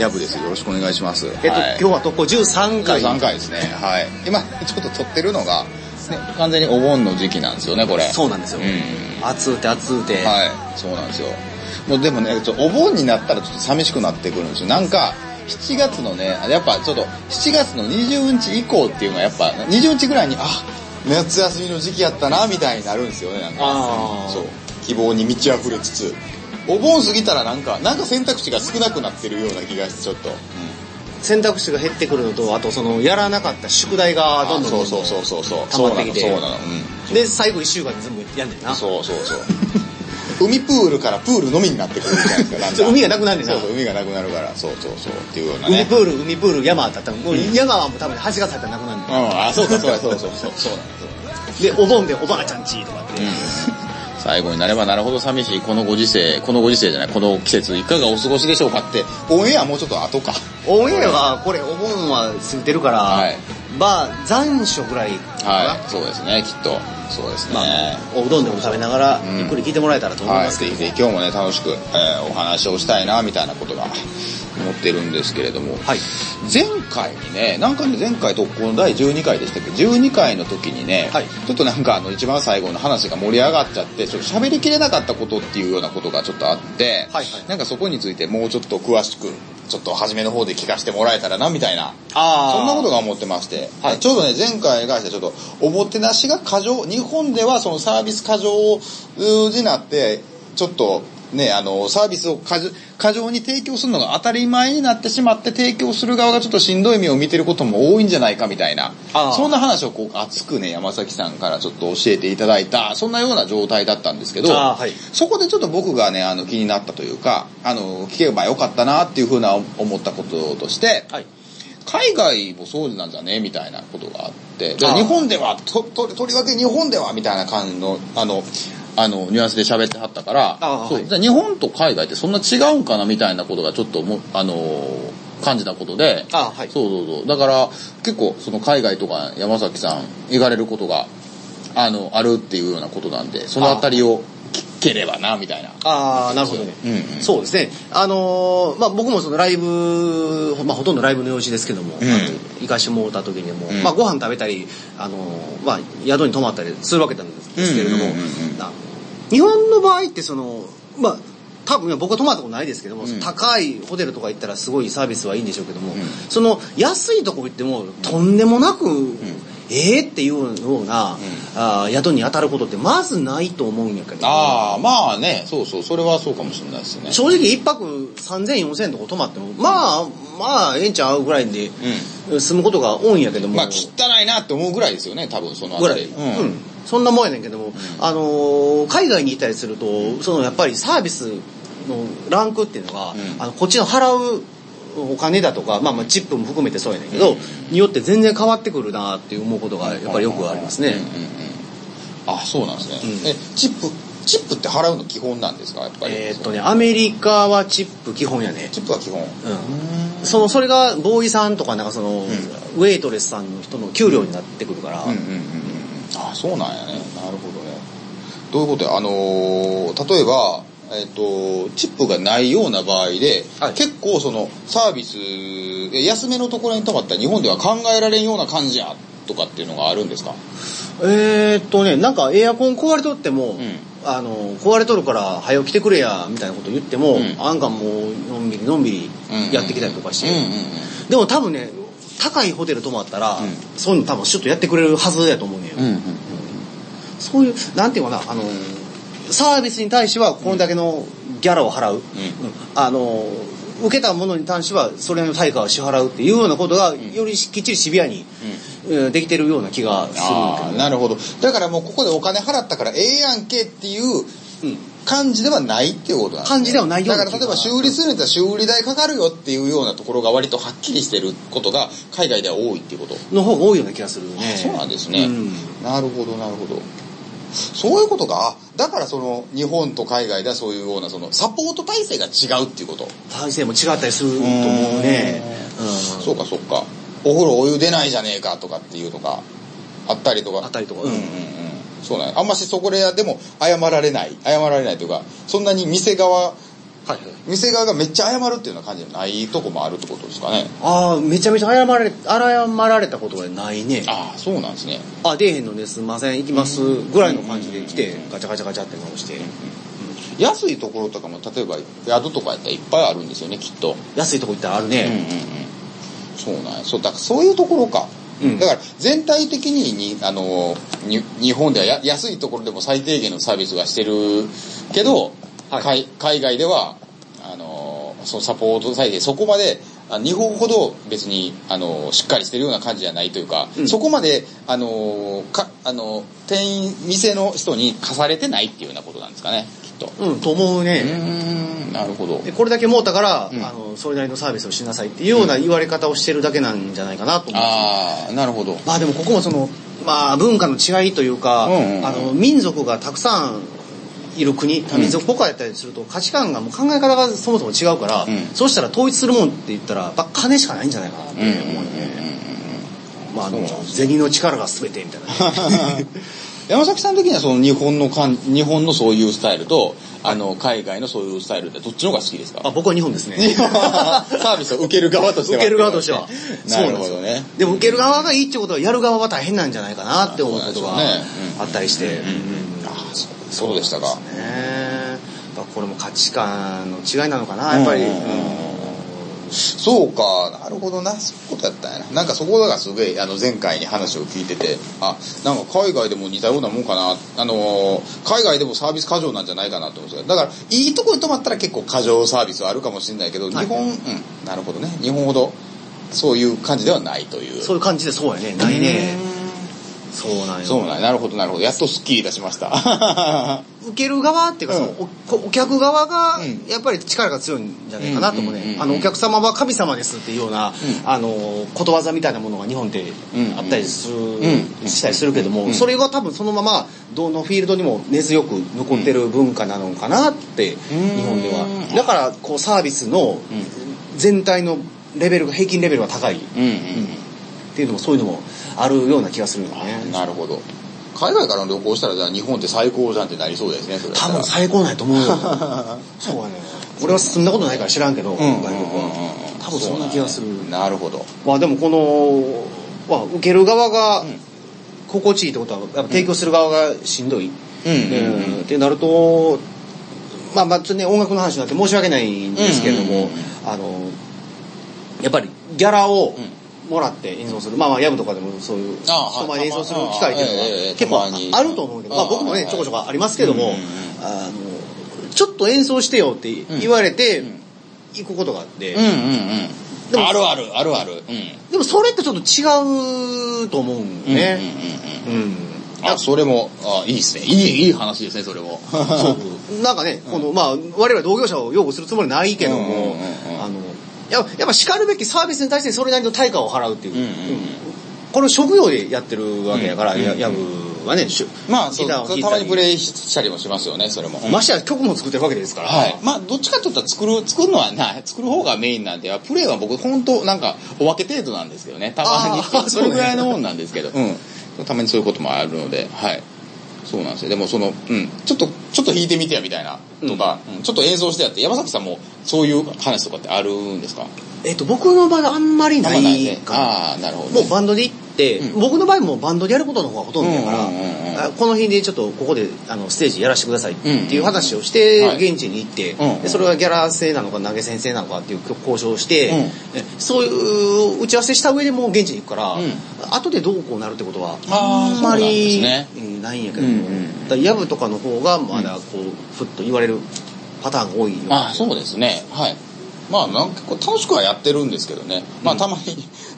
ヤブです。よろしくお願いします。えっと、はい今日は特攻13回。13回ですね。はい。今、ちょっと撮ってるのが、ね、完全にお盆の時期なんですよね、これ。そうなんですよ。うん。暑うて暑うて。はい、そうなんですよ。もうでもね、ちょお盆になったらちょっと寂しくなってくるんですよ。なんか、7月のね、やっぱちょっと、7月の20日以降っていうのはやっぱ、20日ぐらいに、あ、夏休みの時期やったな、みたいになるんですよね、なんか。そう。希望に満ち溢れつつ。お盆過ぎたらなんか、なんか選択肢が少なくなってるような気がして、ちょっと。選択肢が減ってくるのと、あとその、やらなかった宿題がどんどんどんどんそうそうそうそう。溜まってきてそうなの、そうなの。うん。で、最後1週間で全部やんねんな。そうそうそう。海プールからプールのみになってくるじゃないですか。なんかそう海がなくなるねんなそうそう、海がなくなるから、そうそうそう。っていうようなね。海プール、海プール、山だったら、もう山はもう多分8月入ったらなくなるねんうん、あ、そうかそうかそうそうそう。そうなんで、お盆でおばあちゃんちとかって。最後になればなるほど寂しいこのご時世、このご時世じゃない、この季節いかがお過ごしでしょうかって、オンエアもうちょっと後か。オンエアは、これ、お盆は過ぎてるから、はいまあ、残暑ぐらい。はい、そうですね、きっと。そうですね。まあ、おうどんでも食べながら、うんゆっくり聞いてもらえたらと思いはい、ますけど。ぜひぜひ今日もね、楽しく、えーお話をしたいな、みたいなことが思ってるんですけれども、はい。前回にね、なんかね、前回特攻の第12回でしたけ？ど、12回の時にね、はい。ちょっとなんかあの一番最後の話が盛り上がっちゃって、ちょっと喋りきれなかったことっていうようなことがちょっとあって、はいはい。なんかそこについてもうちょっと詳しく、ちょっと初めの方で聞かせてもらえたらな、みたいな、あそんなことが思ってまして、はい。ちょうどね、前回がちょっと、おもてなしが過剰、日本ではそのサービス過剰になって、ちょっと、ね、あの、サービスを過剰に提供するのが当たり前になってしまって提供する側がちょっとしんどい目を見てることも多いんじゃないかみたいな。そんな話をこう熱くね、山崎さんからちょっと教えていただいた、そんなような状態だったんですけど、はい。そこでちょっと僕がね、あの気になったというか、あの、聞けばよかったなっていうふうな思ったこととして、はい。海外もそうなんじゃね？みたいなことがあって、じゃあ日本では、と、と、とりわけ日本ではみたいな感じの、あの、あの、ニュアンスで喋ってはったから、そう、はいじゃあ日本と海外ってそんな違うんかなみたいなことがちょっとも、あのー感じたことで、あはい。そうそうそう。だから、結構、その海外とか山崎さん行かれることが、あの、あるっていうようなことなんで、そのあたりを聞ければな、みたいな。ああ、なるほどね。うんうん。そうですね。あのーまあ僕もそのライブ、まあほとんどライブの用事ですけども、うん行かしてもらった時にも、うんまあご飯食べたり、あのーまあ宿に泊まったりするわけなんですけれども日本の場合ってその、まあ多分僕は泊まったことないですけども、うん高いホテルとか行ったらすごいサービスはいいんでしょうけども、うんその安いとこ行ってもとんでもなく、ええっていうような、あー宿に当たることってまずないと思うんやけど。ああ、まあね、そうそう、それはそうかもしれないですね。正直一泊3000、4000とこ泊まっても、まあ、まあ、ええんちゃうぐらいでうん。住むことが多いんやけども。まあ、汚いなって思うぐらいですよね、多分そのあぐらい。うん。そんなもんやねんけども、あのー海外に行ったりすると、そのやっぱりサービスのランクっていうのが、うんあのこっちの払うお金だとか、まあまあチップも含めてそうやねんけど、によって全然変わってくるなって思うことがやっぱりよくありますね。うんうんうん。あ、そうなんですね。うんえ、チップ、チップって払うの基本なんですか、やっぱり。えーっとね、アメリカはチップ基本やね。チップは基本。うん。その、それが、ボーイさんとか、なんかその、ウェイトレスさんの人の給料になってくるから、うんうんうんうん。あ、そうなんやね。なるほどね。どういうことや？あのー例えば、えっ、と、チップがないような場合で、はい。結構そのサービス、え安めのところに泊まったら日本では考えられんような感じや、とかっていうのがあるんですか？えーっとね、なんかエアコン壊れとっても、ん。あの、壊れとるから、早起きてくれや、みたいなこと言っても、うん。あんかもう、のんびりのんびりやってきたりとかして、でも多分ね、高いホテル泊まったら、うん。そういうの多分シュッとやってくれるはずやと思うねんよ。そういう、なんていうかな、あの、サービスに対してはこれだけのギャラを払う。うんあの、受けたものに対してはそれの対価を支払うっていうようなことが、よりきっちりシビアに、うんできてるような気がするあ。なるほど。だからもうここでお金払ったからええやんけっていううん感じではないっていうことなんですね。感じではないだから例えば修理するんやったら修理代かかるよっていうようなところが割とはっきりしてることが海外では多いっていうこと。の方が多いような気がするね。そうなんですね。うんなるほど、なるほど。そういうことか。あだからその日本と海外ではそういうようなそのサポート体制が違うっていうこと。体制も違ったりすると思うね。うんそうかそうか。お風呂お湯出ないじゃねえかとかっていうのがあったりとか。あったりとかうんうんうん。そうなんあんましそこででも謝られない。謝られないというか、そんなに店側はい。はい店側がめっちゃ謝るっていうような感じじゃないとこもあるってことですかね。ああめちゃめちゃ謝られ謝られたことはないね。ああそうなんですね。あ出えへんのです。いません行きますぐらいの感じで来てガチャガチャガチャって直して。安いところとかも例えば宿とかやったらいっぱいあるんですよねきっと。安いとこ行ったらあるうんうんうん。ねそうなんや。そうだからそういうところか、うん。だから全体的ににあのに日本ではや安いところでも最低限のサービスがしてるけど、はい海海外ではあのそのサポート体制そこまであ日本ほど別にあのしっかりしてるような感じじゃないというか、うん。そこまであのかあの店員店の人に課されてないっていうようなことなんですかねきっと。うんと思ううね、ーんなるほど。でこれだけ儲ったから、うん。あのそれなりのサービスをしなさいっていうような言われ方をしてるだけなんじゃないかなと思うああなるほど。まあでもここもその、まあ文化の違いというか、うんうんうん。あの民族がたくさんいる国多民族国家やったりすると価値観がもう考え方がそもそも違うから、うん。そうしたら統一するもんって言ったらやっぱ金しかないんじゃないかなって思うね、まああの銭の力が全てみたいな。ね 山崎さん的にはその日本のかん日本のそういうスタイルとあの海外のそういうスタイルってどっちの方が好きですか？あ僕は日本ですね。サービスを受ける側としては。受ける側としては。なるほどね。でも受ける側がいいってことはやる側は大変なんじゃないかなって思うことがあったりして、うんそうでしたか。ね。やっぱこれも価値観の違いなのかなやっぱり、そうか。なるほどな。そういうことやったんやな。なんかそこだからすごいあの前回に話を聞いててあなんか海外でも似たようなもんかな。あのー海外でもサービス過剰なんじゃないかなと思うんですよ。だからいいとこに泊まったら結構過剰サービスはあるかもしれないけど、はい。日本うん。なるほどね。日本ほどそういう感じではないという。そういう感じでそうやね。ないねそうなんよ。そうなんや。なるほどなるほど。やっとスッキリ出しました。受ける側っていうか、うん。そのおお客側がうん。やっぱり力が強いんじゃないかなと思うね、あのお客様は神様ですっていうような、ん。あのことわざみたいなものが日本ってうんあったりする、うんしたりするけども、うん。それが多分そのままどのフィールドにも根強く残ってる文化なのかなって、うん。日本では。だからこうサービスの全体のレベルが平均レベルが高い。っていうのもそういうのもあるような気がするよね。なるほど。海外からの旅行したらじゃあ日本って最高じゃんってなりそうですね多分最高ないと思うよ。そうやね。俺はそんなことないから知らんけど、うん外国は。多分そんな気がする。なんや。なるほど。まあでもこの、まあ、受ける側がうん。心地いいってことはやっぱ提供する側がしんどい、ってなるとまあまあちょっとね音楽の話になって申し訳ないんですけれども、あのやっぱりギャラをうんもらって演奏する、まあまあヤブとかでもそういう人前で演奏する機会っていうのは結構あると思うけど、まあ僕もねちょこちょこありますけども、あのちょっと演奏してよって言われてうん。行くことがあって、あるあるあるある。うん。でもそれってちょっと違うと思うんよね。あそれもあいいですね。いいいい話ですねそれも。そう。なんかね、この、まあ、我々同業者を擁護するつもりないけども、やっぱ叱るべきサービスに対してそれなりの対価を払うっていう。うんうんうんこれを職業でやってるわけやから、うんやヤブはね、しゅまあそうたまにプレイしたりもしますよねそれもましてや曲も作ってるわけですから。はい。まあ、どっちかというと作る、作るのはな、作る方がメインなんで、プレイは僕、本当なんか、おまけ程度なんですけどね。たまに。それぐらいのもんなんですけど。うん。たまにそういうこともあるので、はい。そうなんですよ。でも、その、うん。ちょっと、ちょっと弾いてみてや、みたいな。とか、うんちょっと演奏してやって、山崎さんも、そういう話とかってあるんですか？えっと、僕の場合あんまりない。かな。ああ、なるほど、ね。もうバンドで行って、うん。僕の場合もバンドでやることの方がほとんどだから、うんうんうんこの日でちょっとここであのステージやらせてくださいっていう話をしうんて、はい。現地に行って、うんでそれはギャラ制なのか投げ先生なのかっていう交渉をして、うん。えそういう打ち合わせした上でもう現地に行くから、うん。後でどうこうなるってことはあんまりないんやけど。も、うんうん。ヤブとかの方がまだこう、ふっと言われるパターンが多いよ。ああ、そうですね。はい。まあ、なんか楽しくはやってるんですけどね。まあ、たまに、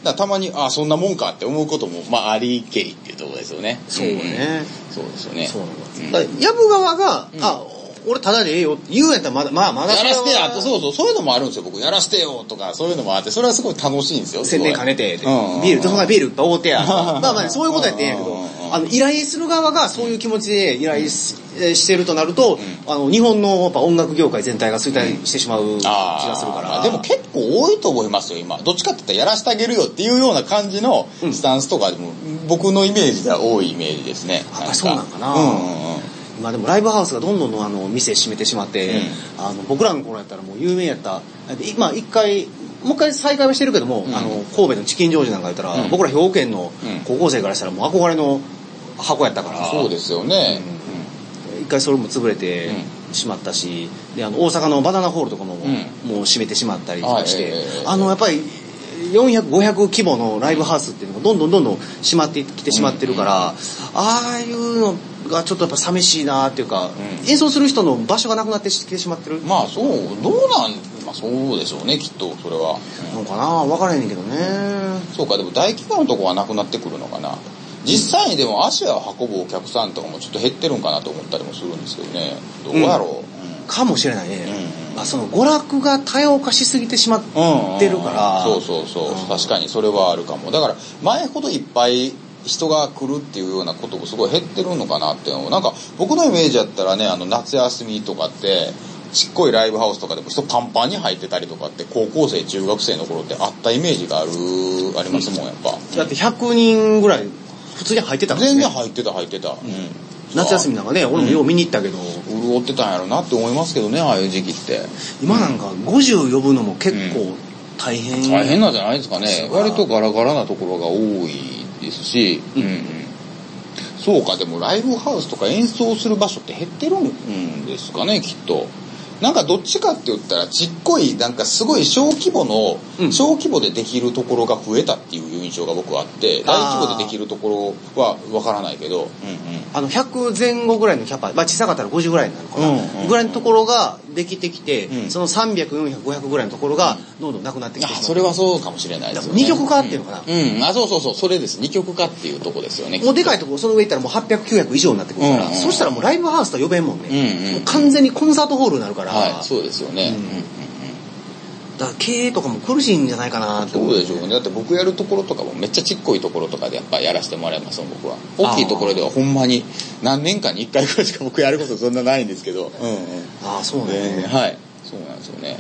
だたまに、ああ、そんなもんかって思うことも、まあ、ありけりっていうところですよね。そうね、うん。そうですよね。そうなんです、うんだからヤブ側が、うんあ俺ただでええよって言うんやったらまだまあまだやらせてやと、うそうそう、そういうのもあるんですよ、僕。やらせてよとか、そういうのもあって、それはすごい楽しいんですよ。宣伝兼ねて、うんビール、どこがビールいっぱい大手や。まあまあね、そういうことやってんやけどあの、依頼する側がそういう気持ちで依頼ししてるとなると、あの、日本のやっぱ音楽業界全体が衰退してしまう気あがするから。あでも結構多いと思いますよ、今。どっちかって言ったらやらせてあげるよっていうような感じのうんスタンスとかでも、僕のイメージでは多いイメージですね。やっぱりそうなんかなうんうんうん。今でもライブハウスがどんどんあの店閉めてしまって、あの僕らの頃やったらもう有名やった今一回もう一回再開はしてるけども、うん。あの神戸のチキンジョージなんか言ったら、うん。僕ら兵庫県のうん。高校生からしたらもう憧れの箱やったから、そうですよね。一回それも潰れてしまったし、であの大阪のバナナホールとかも、ん。もう閉めてしまったりとかして、あのやっぱり400、500規模のライブハウスっていうのがどんどんどんどん閉まってきてしまってるから、ああいうのがちょっとやっぱ寂しいなっていうか、うん。演奏する人の場所がなくなってきてしまってる。まあそう、どうなん、まあそうでしょうね、きっと、それは。のかな分からへんねんけどね。そうか、でも大規模のとこはなくなってくるのかな。実際にでも足を運ぶお客さんとかもちょっと減ってるんかなと思ったりもするんですけどね。どうやろう。かもしれないね。うんまあ、その娯楽が多様化しすぎてしまっうんてるから。そうそうそう、うん確かにそれはあるかもだから前ほどいっぱい人が来るっていうようなこともすごい減ってるのかなっていうのをなんか僕のイメージだったらねあの夏休みとかってちっこいライブハウスとかでも人パンパンに入ってたりとかって高校生中学生の頃ってあったイメージがあるありますもんやっぱ。だって100人ぐらい普通に入ってた。からね全然入ってた。入ってた、うん、夏休みなんかね、俺もよう見に行ったけど、潤ってたんやろなって思いますけどねああいう時期って。今なんか50呼ぶのも結構大変。大変なんじゃないですかね。割とガラガラなところが多いですし、うん。うんうん。そうかでもライブハウスとか演奏する場所って減ってるんですかねきっとなんかどっちかって言ったらちっこいなんかすごい小規模の、うん。小規模でできるところが増えたっていう印象が僕はあって大規模でできるところはわからないけど、うんうん。あの、100前後ぐらいのキャパ、まあ小さかったら50ぐらいになるのかな、うんうんうん。ぐらいのところができてきて、うん。その300、400、500ぐらいのところがどんどんなくなってきてしまうあそれはそうかもしれないですよね。二極化っていうのかな。うん、あそうそうそう。それです。二極化っていうとこですよね。もうでかいところ、その上行ったらもう800、900以上になってくるから、うん。うん。そしたらもうライブハウスとは呼べんもんね。うんうん完全にコンサートホールになるから、はいそうですよね、うんうんうん。うんだから経営とかも苦しいんじゃないかなって。うでしょうね。だって僕やるところとかもめっちゃちっこいところとかでやっぱやらせてもらいますもん僕は。大きいところではほんまに何年間に1回ぐらいしか僕やることそんなないんですけど。うんうん。ああ、そうね。ねはい。そうなんですよね。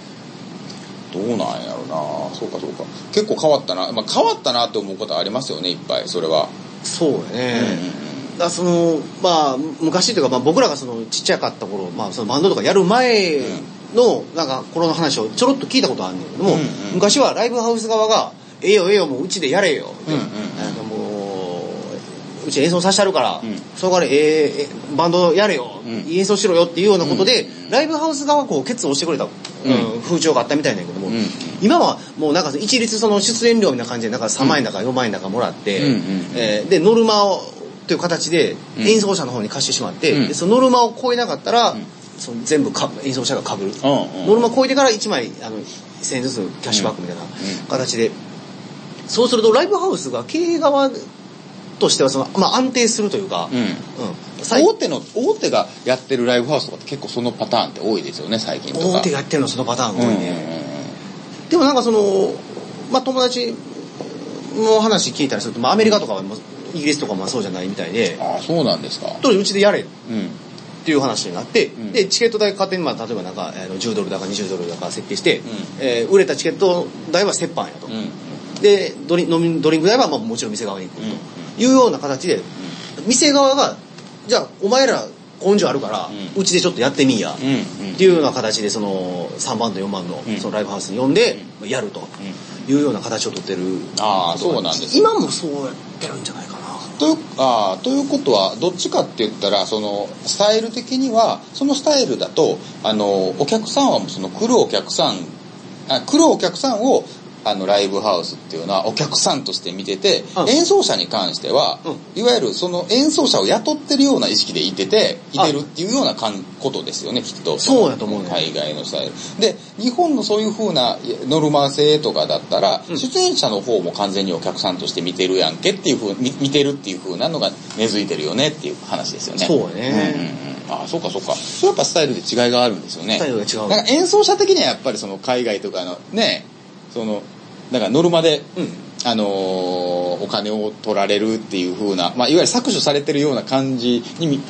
どうなんやろな。そうかそうか。結構変わったな、まあ、変わったなって思うことありますよねいっぱい。それは。そうやね。うんうんうん。だその、まあ、昔というか、まあ、僕らがそのちっちゃかった頃、まあ、そのバンドとかやる前の、なんか、頃の話をちょろっと聞いたことあるんだけども、うんうん。昔はライブハウス側が、ええよええよ、もううちでやれよ、ってうんうんもう、うち演奏させてあるから、うん。その代わり、えええバンドやれよ、うん。演奏しろよっていうようなことで、うん。ライブハウス側がこう、ケツを押してくれた、うん。風潮があったみたいなんだけども、うん。今はもうなんか一律その出演料みたいな感じで、なんか3万円だか4万円だかもらって、うんうん。えーで、ノルマを、という形でうん。演奏者の方に貸してしまって、うん。でそのノルマを超えなかったら、うんその全部か演奏者が被る。うんうん。ノルマ超えてから1枚、あの、1000円ずつキャッシュバックみたいな形で、そうするとライブハウスが経営側としてはその、まあ、安定するというか、うん。うん。最大手の大手がやってるライブハウスとかって結構そのパターンって多いですよね最近とか。大手がやってるのそのパターンが多いね。うんでもなんかその、まあ、友達の話聞いたりすると、まあ、アメリカとかはもうイギリスとかもそうじゃないみたいで、ああそうなんですか。とうちでやれ。っうんていう話になって、ん。で、チケット代勝手に、まあ、例えばなんか、あの10ドルだか20ドルだか設定して、ん。えー売れたチケット代は折半やと。うん。でドリ飲みドリンク代はまあもちろん店側に行くうん。というような形で、店側が、じゃあお前ら根性あるから、ううんちでちょっとやってみいや、っていうような形でその3番と4番のうん。そのライブハウスに呼んでやると。いうような形をとってる。ああそうなんです今もそうやってるんじゃない？というあということはどっちかって言ったらそのスタイル的にはそのスタイルだとあのお客さんはその来るお客さんあ来るお客さんをあのライブハウスっていうのはお客さんとして見てて、うん。演奏者に関しては、ういわゆるその演奏者を雇ってるような意識でいてていてるっていうようなかんことですよねきっと。そうやと思うね海外のスタイルで日本のそういう風なノルマ制とかだったら、うん。出演者の方も完全にお客さんとして見てるやんけっていう風見見てるっていう風なのが根付いてるよねっていう話ですよね。そううんうんうん、あそうかそうか。それやっぱスタイルで違いがあるんですよね。スタイルが違う。なんか演奏者的にはやっぱりその海外とかのねそのなんかノルマでうん。あのーお金を取られるっていう風な、まあ、いわゆる搾取されてるような感じにみ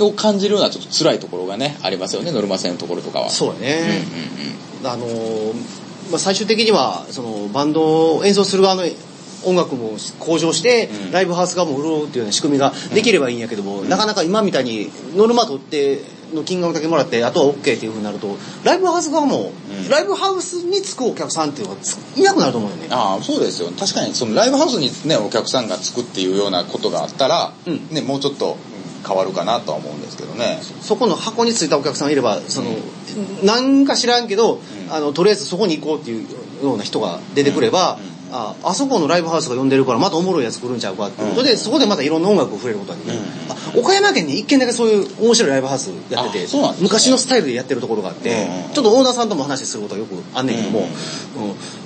を感じるようなちょっと辛いところがねありますよねノルマ制のところとかは。そうやうんね、あのーまあ、最終的にはそのバンドを演奏する側の音楽も向上して、うん。ライブハウス側も潤うっていうような仕組みができればいいんやけども、なかなか今みたいにノルマ取っての金額だけもらって、あとは OK っていう風になると、ライブハウス側も、うん。ライブハウスに着くお客さんっていうのがついなくなると思うよね。ああそうですよ。確かにそのライブハウスにねお客さんがつくっていうようなことがあったら、うん。ねもうちょっと変わるかなとは思うんですけどね。そこの箱に着いたお客さんがいれば、その、なん。か知らんけど、うん。あの、とりあえずそこに行こうっていうような人が出てくれば、うんうんあ、あそこのライブハウスが呼んでるからまたおもろいやつ来るんちゃうかっていうことで、うん。そこでまたいろんな音楽を触れることができる、うん。あ岡山県に一軒だけそういう面白いライブハウスやってて、昔のスタイルでやってるところがあって、うんうんちょっとオーナーさんとも話することがよくあんねんけども、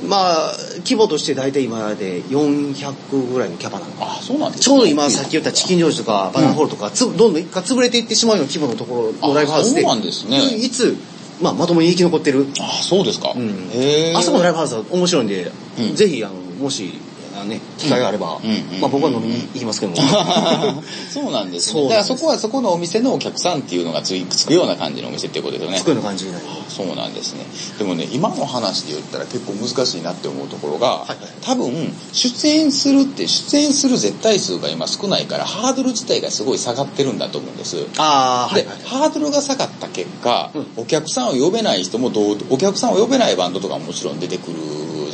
うん。まあ、規模として大体今で400ぐらいのキャパなの。あそうなんですちょうど今さっき言ったチキンジョージとかバナナホールとか、つどんどん一回潰れていってしまうような規模のところのライブハウスで、あそうなんですね。唯一、まあ、まともに生き残ってる。あそうですか、うん。へえあそこのライブハウスは面白いんで、うん。ぜひ、あの、もし、あのね、機会があれば、まあ僕は飲みに行きますけども。そうなんですねだからそこはそこのお店のお客さんっていうのがついつくような感じのお店っていうことですよね作るような感じになりそうなんですね。でもね、今の話で言ったら結構難しいなって思うところが、多分、出演するって、出演する絶対数が今少ないから、ハードル自体がすごい下がってるんだと思うんです。ああ、はいで、はい。ハードルが下がった結果、うんお客さんを呼べない人もどう、お客さんを呼べないバンドとかももちろん出てくる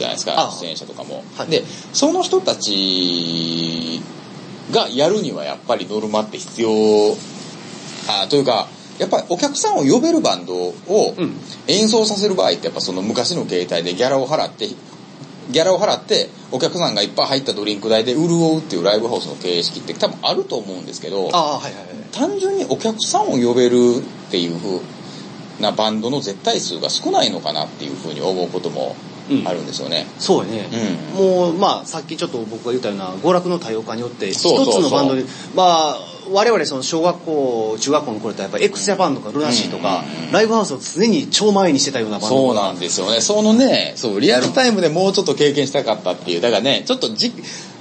じゃないですかあ、出演者とかも。はいで、その人たちがやるにはやっぱりノルマって必要、あというか、やっぱりお客さんを呼べるバンドをうん演奏させる場合ってやっぱその昔の形態でギャラを払って、ギャラを払ってお客さんがいっぱい入ったドリンク代で潤うっていうライブハウスの形式って多分あると思うんですけど、はいはい。単純にお客さんを呼べるっていう風なバンドの絶対数が少ないのかなっていう風に思うこともあるんですよね。そうやね。うんもう、まあ、さっきちょっと僕が言ったような、娯楽の多様化によって、一つのバンドに、まあ、我々その小学校、中学校の頃ってやっぱり x ジャパンとかルナシーとかうんうんうん、ライブハウスを常に超前にしてたようなバンドそうなんですよね。そのね、そう、リアルタイムでもうちょっと経験したかったっていう。だからね、ちょっとじ、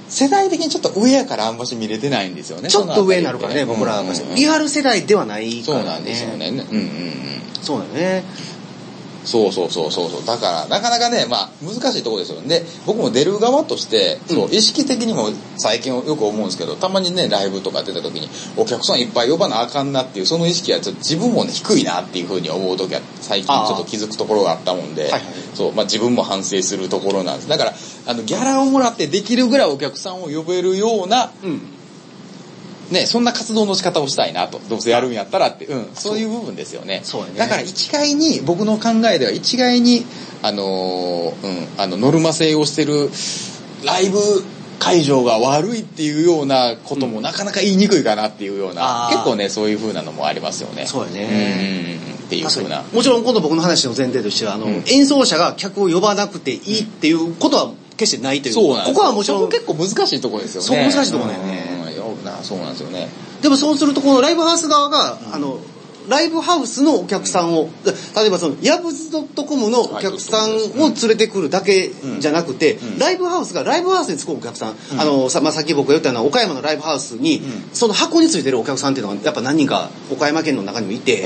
世代的にちょっと上やからあんまし見れてないんですよね。ちょっと上になるからね、僕らは。リアル世代ではないからね。そうなんですよね。うんうんうん。そうだよね。そうそうそうそうそう。だから、なかなかね、まあ、難しいところですよね。で、僕も出る側として、そう、意識的にも最近よく思うんですけど、たまにね、ライブとか出た時に、お客さんいっぱい呼ばなあかんなっていう、その意識はちょっと自分もね、低いなっていうふうに思う時は、最近ちょっと気づくところがあったもんで、はいはいそう、まあ自分も反省するところなんです。だから、あの、ギャラをもらってできるぐらいお客さんを呼べるような、うん。ね、そんな活動の仕方をしたいなと。どうせやるんやったらって、うん、そういう部分ですよね。そうやねだから一概に、僕の考えでは一概に、あのーうん、あの、ノルマ制をしてるライブ会場が悪いっていうようなこともなかなか言いにくいかなっていうような、あー結構ね、そういう風なのもありますよね。そうやねうんうんうんっていう風な。もちろん今度僕の話の前提としては、あの、うん演奏者が客を呼ばなくていいっていうことは決してないという。そうなんここはもちろん結構難しいところですよね。そこ難しいところだよねそうなんですよね。でもそうすると、このライブハウス側が、あの、ライブハウスのお客さんを、例えばその、ヤブズ .com のお客さんを連れてくるだけじゃなくて、うん。ライブハウスがライブハウスに着くお客さん、あの、さ、まあ、さっき僕が言ったような岡山のライブハウスに、うん。その箱についてるお客さんっていうのが、やっぱ何人か岡山県の中にもいて、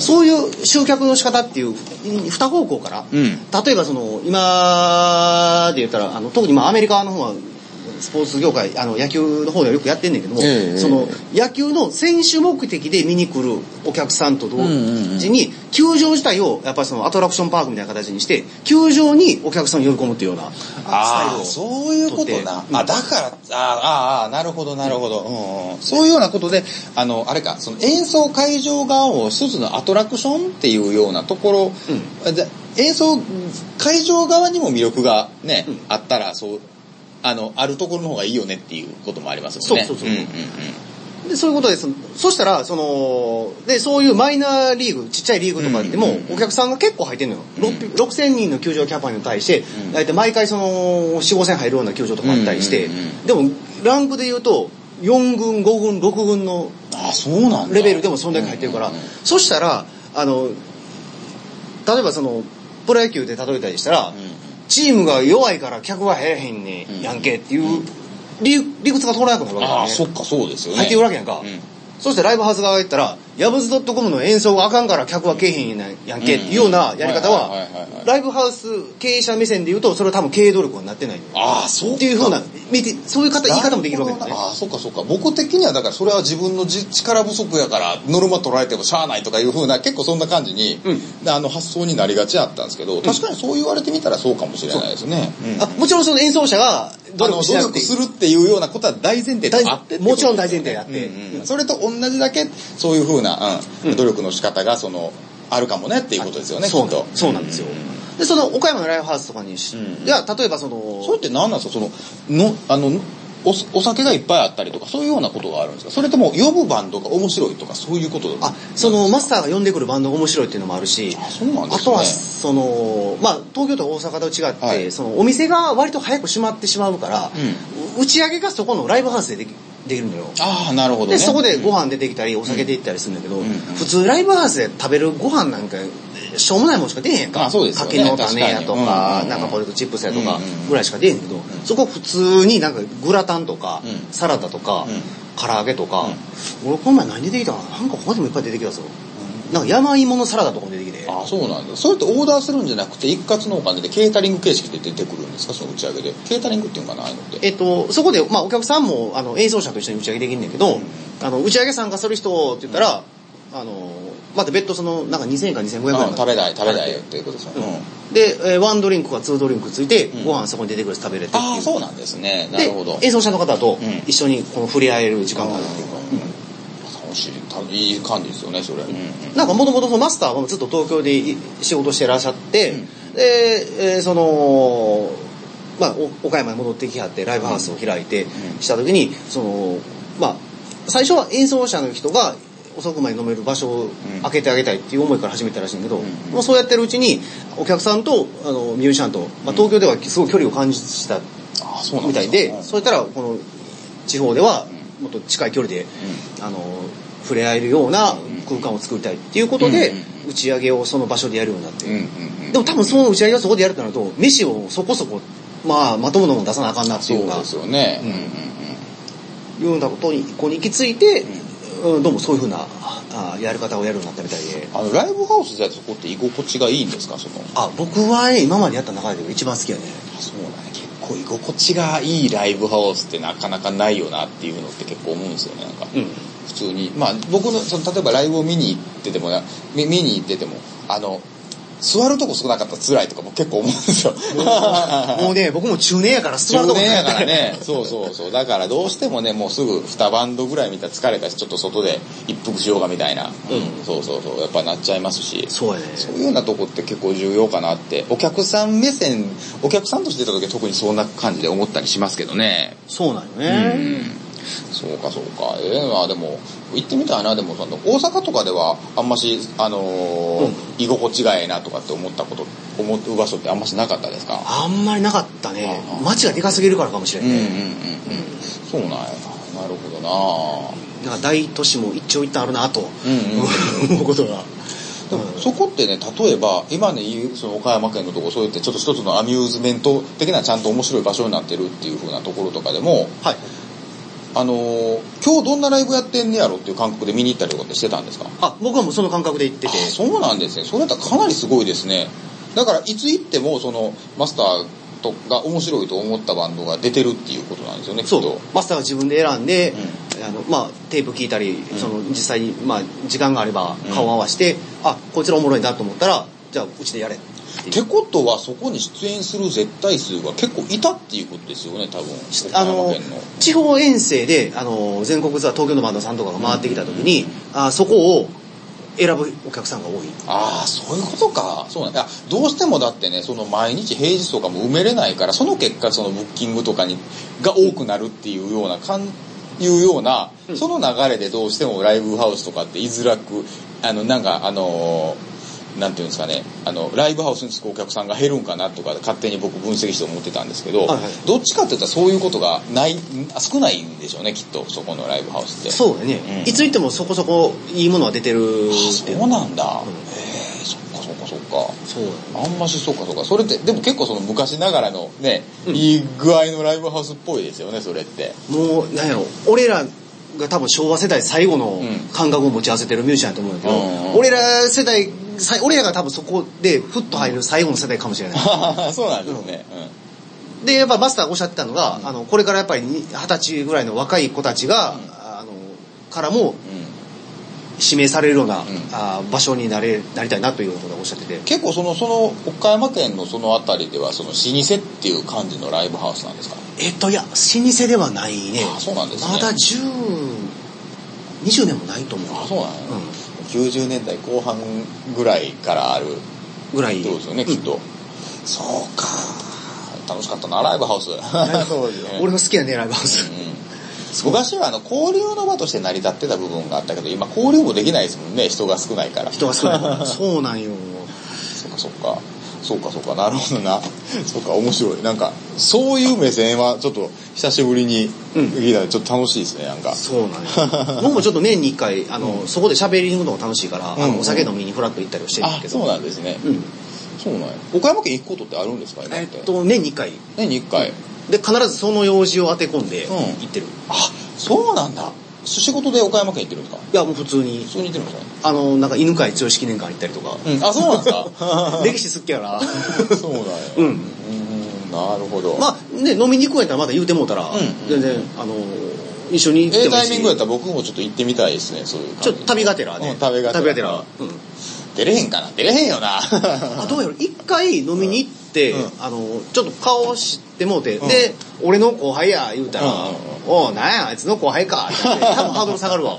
そういう集客の仕方っていう、二方向から、うん。例えばその、今で言ったら、あの、特にまあアメリカの方は、スポーツ業界、あの、野球の方ではよくやってんねんけども、ええその、野球の選手目的で見に来るお客さんと同時に、球場自体を、やっぱりそのアトラクションパークみたいな形にして、球場にお客さんを呼び込むっていうような、スタイああ、ルを。そういうことな。とってあ、だから、ああ、ああ、なるほど、なるほど。うんうん、そういうようなことで、あの、あれか、その演奏会場側を一つのアトラクションっていうようなところ、で演奏会場側にも魅力がね、うんあったら、そう、あの、あるところの方がいいよねっていうこともありますよね。そうそうそううんうんで、そういうことです。そしたら、その、で、そういうマイナーリーグ、ちっちゃいリーグとかでもうんうんう、んお客さんが結構入ってんのよ。うん6 6000人の球場キャパに対してん、大体毎回その、4、5000入るような球場とかあったりしてうんうんうん、でも、ランクで言うと、4軍、5軍、6軍のああ、そうなんだ。レベルでもそんだけ入ってるから、うんうんうんそしたら、あの、例えばその、プロ野球で例えたりしたら、チームが弱いから客が入らへんねうんやんけっていう理理屈が通らなくなるわけだよね。ああ、そっか、そうですよね。入ってくるわけやんかうんそしてライブハウス側が言ったら、ヤブズドットコムの演奏があかんから客はけえへんやんけっていうようなやり方はライブハウス経営者目線で言うと、それは多分経営努力はなってない。ああ、そうか。っていうふうな、見てそういう方、言い方もできるわけだね。ああ、そっかそっか。僕的にはだからそれは自分のじ力不足やからノルマ取られてもしゃあないとかいうふうな結構そんな感じに、うん。あの発想になりがちやったんですけど、確かにそう言われてみたらそうかもしれないですね。う。んあもちろんその演奏者が努力しなくて。するっていうようなことは大前提であってもちろん大前提であって。うんうん。それと同じだけそういうふうな、うんうん。努力の仕方がそのあるかもねっていうことですよね、そうきっと。そうなんですよ。で、その岡山のライブハウスとかにし、うん。じゃあ例えばその、それって何なんですかその、の、あの、おお酒がいっぱいあったりとか、そういうようなことがあるんですか？それとも呼ぶバンドが面白いとか、そういうことあ、そのマスターが呼んでくるバンドが面白いっていうのもあるし、あそうなんですね。あとは、その、まあ、東京と大阪と違って、はい。そのお店が割と早く閉まってしまうから、打ち上げがそこのライブハウスでできできるのよ。ああ、なるほどね。で、そこでご飯出てきたり、お酒出てきたりするんだけど、うんうん普通ライブハウスで食べるご飯なんか、しょうもないもんしか出えへんか。あそうですよね柿の種やと確かにうんうんなんかポテトチップスやとかうんうんぐらいしか出えへんけど、そこ普通になんかグラタンとか、うんサラダとか、うん唐揚げとか、俺この前何出てきたかななんか他にもいっぱい出てきたぞ。なんか山芋のサラダとかも出てきて。ああ、そうなんだ。それってオーダーするんじゃなくて、一括のお金でケータリング形式で出てくるんですか？その打ち上げで。ケータリングっていうのかなあのって。えっと、そこで、まあ、お客さんも、あの、演奏者と一緒に打ち上げできるんだけど、あの、打ち上げ参加する人って言ったら、あの、また別途その、なんか2000円か2500円かうん食べたい、食べたいよっていうことですよ。うんで、えーワンドリンクかツードリンクついて、うんご飯そこに出てくるし食べれて。ああ、そうなんですね。なでるほど。演奏者の方とうん一緒にこの触れ合える時間があるっていうか。楽しい、たいい感じですよね、それ。うんなんかもともとマスターはずっと東京でい仕事してらっしゃって、うん。で、えーその、まあ、お岡山に戻ってきはってライブハウスを開いてうん。した時に、その、まあ、最初は演奏者の人が遅くまで飲める場所を開けてあげたいっていう思いから始めたらしいんだけど、うんまあ、そうやってるうちにお客さんとあのミュージシャンと、まあ、東京ではすごい距離を感じたみたいで、うん。そういったらこの地方ではもっと近い距離で、あの触れ合えるような空間を作りたいっていうことで、打ち上げをその場所でやるようになって、でも多分その打ち上げをそこでやるとなると飯をそこそこまあまともなもの出さなあかんなっていうか。そうですよね。うん。うんうんうん。いうようなことにここに行き着いて、うん、どうもそういうふうなあやり方をやるようになったみたいで。あの、ライブハウスでそこって居心地がいいんですか？その。あ僕はね今までやった中で一番好きやねあそうだね。結構居心地がいいライブハウスってなかなかないよなっていうのって結構思うんですよね。なんか、うん普通に。まあ僕の、その例えばライブを見に行っててもな、見見に行ってても、あの、座るとこ少なかったら辛いとかも結構思うんですよ。もうね僕も中年やから座るとこ中年やからね。そうそうそう。だからどうしてもね、もうすぐ2バンドぐらい見たら疲れたし、ちょっと外で一服しようかみたいな。うん。そうそうそう。やっぱなっちゃいますし。そうやねそういうようなとこって結構重要かなって、お客さん目線、お客さんとして出た時は特にそんな感じで思ったりしますけどね。そうなんようね、ん。そうかそうか。ええまあでも、行ってみたいな、でもその、大阪とかではあんまし、あのーうん居心地がええなとかって思ったこと、思う場所ってあんましなかったですか？あんまりなかったね街がでかすぎるからかもしれうんんうんうんね、うん。そうなんやな。なるほどななんか大都市も一長一短あるなとうんうん思うことが。でもそこってね、例えば、今ねその岡山県のところ、そうやってちょっと一つのアミューズメント的なちゃんと面白い場所になってるっていう風なところとかでも、はい。あのー今日どんなライブやってんねやろっていう感覚で見に行ったりとかってしてたんですか？あ、僕はもうその感覚で行ってて。あそうなんですね。それだったらかなりすごいですね。だから、いつ行っても、その、マスターとが面白いと思ったバンドが出てるっていうことなんですよね、きっそうと。。マスターが自分で選んで、あの、まあ、テープ聞いたり、その、実際に、まあ、時間があれば顔を合わせて、あ、こいつらおもろいなと思ったら、じゃあ、うちでやれ。ってことは、そこに出演する絶対数が結構いたっていうことですよね、多分。あの地方遠征で、あの、全国ツアー東京のバンドさんとかが回ってきた時に、あそこを選ぶお客さんが多い。ああ、そういうことか。そうなんいや、どうしてもだってね、その毎日平日とかも埋めれないから、その結果そのブッキングとかに、が多くなるっていうような、かん、いうような、うんその流れでどうしてもライブハウスとかって居づらく、あの、なんか、あのーなんていうんですかね、あの、ライブハウスに着くお客さんが減るんかなとか、勝手に僕分析して思ってたんですけど、はいはいどっちかって言ったらそういうことがない、少ないんでしょうね、きっと、そこのライブハウスって。そうだね、うんいつ行ってもそこそこいいものは出てるってそうなんだ。んへえ、そっかそっかそっか。そうあんましそうかそうか。それって、でも結構その昔ながらのね、うんいい具合のライブハウスっぽいですよね、それって。もう、なんやろ、俺らが多分昭和世代最後のうん感覚を持ち合わせてるミュージシャンだと思うんだけど、うん俺ら世代、さ俺らが多分そこでふっと入る最後の世代かもしれない。そうなんですね。で、やっぱマスターがおっしゃってたのが、あの、これからやっぱりに二十歳ぐらいの若い子たちが、あの、からもうん。うん指名されるような、んあ場所になれ、なりたいなというようなことをおっしゃってて。結構その、その、岡山県のその辺りでは、その老舗っていう感じのライブハウスなんですか？えっと、いや、老舗ではないね。あそうなんですねまだ10、20年もないと思う。あ、そうなの、う90年代後半ぐらいからあるん。ぐらい。そうですよね、きっと。そうか。楽しかったな、ライブハウス。そうですね。俺の好きなね、ライブハウス。うん昔はあの交流の場として成り立ってた部分があったけど、今交流もできないですもんね、人が少ないから。人が少ないから。そうなんよ。そっかそっか。そうかそうか、なるほどな。そうか、面白い。なんか、そういう目線はちょっと久しぶりにうん聞いたらちょっと楽しいですね、なんか。そうなんよ。僕もちょっと年に一回、あの、そこで喋りに行くのが楽しいから、あうんのお酒飲みにフラッと行ったりはしてるんだあ、けど。そうなんですね。うん。そうなんや。岡山県行くことってあるんですか今って？えっと、年に一回。年に一回。で、必ずその用事を当て込んでうん行ってる。あ、そうなんだ。仕事で岡山県行ってるんですか？いや、もう普通に普、通に行ってるんですか？あの、なんか犬飼剛記念館行ったりとか。うん。あ、そうなんですか？歴史好きやから。そうなんや。うんうん。なるほど。まあね、飲みに行くんやったらまだ言うてもうたら、ん全然、あの、一緒に行っええてもいいしタイミングやったら僕もちょっと行ってみたいですね、そういう。ちょっと旅がてらね。うん旅がてら旅がてら。うん。出れへんかな？出れへんよな。あ、どうやろ一回飲みに行って、うんあの、ちょっと顔知ってもうて、うんで、俺の後輩や、言うたら、おう、なんや、あいつの後輩か、って 多分ハードル下がるわ。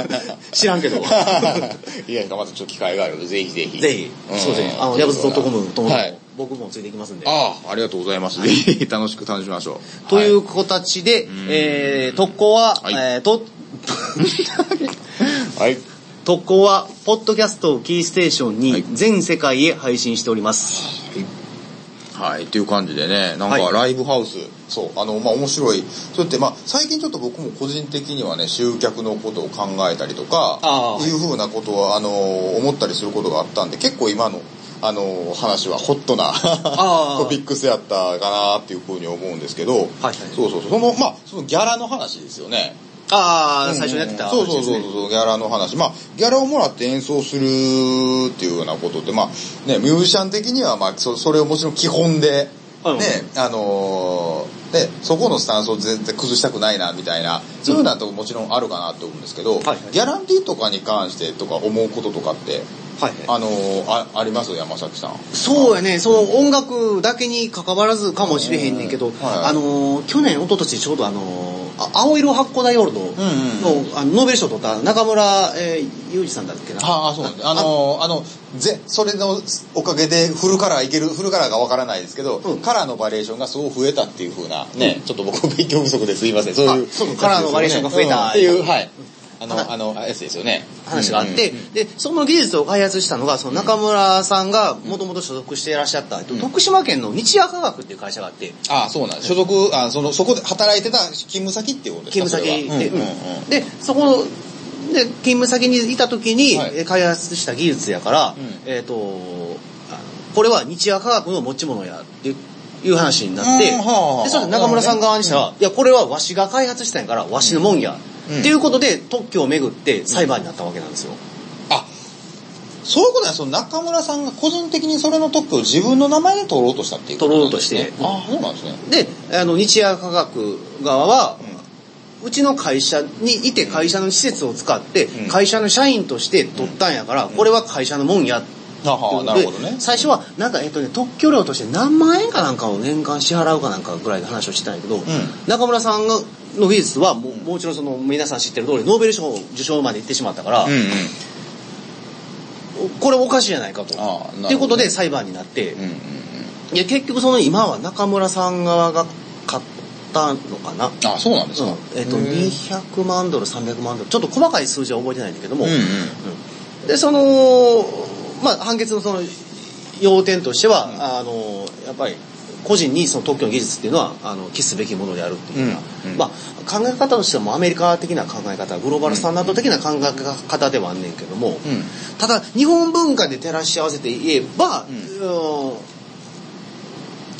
知らんけど。ぜ いや、またちょっと機会があるので、ぜひぜひ。ひ、うんそうですね、あの、ヤブズ .com とも、はい僕もついていきますんで。ああ、ありがとうございます。ぜひ楽しく楽しみましょう。というは形で、んえー、特攻は、はいえー、と、い。はい。特攻は、ポッドキャストをキーステーションにはい全世界へ配信しております。はい、っていう感じでね、なんはい。かライブハウス、そう、あの、まあ面白い。そうやって、まあ最近ちょっと僕も個人的にはね、集客のことを考えたりとか、い。うふうなことは、あの、思ったりすることがあったんで、結構今の、あの、話はホットな トピックスやったかなっていうふうに思うんですけど、はい。そうそうそう、その、まあ、そのギャラの話ですよね。ああ、最初にやってた、そうそうそうそう、ギャラの話。まあ、ギャラをもらって演奏するっていうようなことって、まあ、ね、ミュージシャン的には、まあ、そそれをもちろん基本で、うんね、あのーね、そこのスタンスを全然崩したくないな、みたいな、そういうようなとこもちろんあるかなと思うんですけど、はいはい。ギャランティーとかに関してとか思うこととかって、はい。あのーあ、あります？山崎さん。そうやね、その音楽だけに関わらずかもしれへんねんけど、はいあのー、去年、一昨年ちょうどあの青色発光ダイオールドの,、んあのノーベル賞を取った中村、えー、裕二さんだっけな？ああ、そうなんです。あのーあの、ぜ、それのおかげでフルカラーいける、フルカラーがわからないですけど、うんカラーのバリエーションがすごく増えたっていう風な、ね、ちょっと僕勉強不足ですいません。そういう。あそうカラーのバリエーションが増えたうんっていう、はい。あの、はあの、やつですよね。話があって、うんうんうん。で、その技術を開発したのが、その中村さんがもともと所属していらっしゃった、えっと徳島県の日夜科学っていう会社があって、ああ、そうなんです。所属、あその、そこで働いてた勤務先っていうことですか勤務先で、うん。うんうんうん。で、そこの、で、勤務先にいた時に、開発した技術やから、うん。えっ、と、これは日夜科学の持ち物やっていう話になって、で、それで中村さん側にしたら、いや、これはわしが開発したんやから、わしのもんや、うんっていうことで特許をめぐって裁判になったわけなんですよ。あ、そういうことは、その中村さんが個人的にそれの特許を自分の名前で取ろうとしたっていうことなんですね。取ろうとしてああ、そうなんですね。で、あの、日夜科学側は、うちの会社にいて会社の施設を使ってうん会社の社員として取ったんやから、これは会社のもんやあはあ、なるほどね。最初は、なんか、えっとね、特許料として何万円かなんかを年間支払うかなんかぐらいの話をしてたんやけど、中村さんがの技術はもう、もちろんその、皆さん知ってる通り、ノーベル賞受賞まで行ってしまったから、うんうん。これおかしいじゃないかと。っていうことで裁判になって、うんうんうん。いや、結局その今は中村さん側が勝ったのかな。あ、そうなんですか。うんえっと、へえ200万ドル、300万ドル。ちょっと細かい数字は覚えてないんだけども、うんうん。うんで、その、まあ、判決のその、要点としては、あの、やっぱり、個人にその特許の技術っていうのは、あの、期すべきものであるっていうようんうんまあ、考え方としてはもうアメリカ的な考え方、グローバルスタンダード的な考え方ではあんねんけども、うん。ただ、日本文化で照らし合わせて言えば、うんうん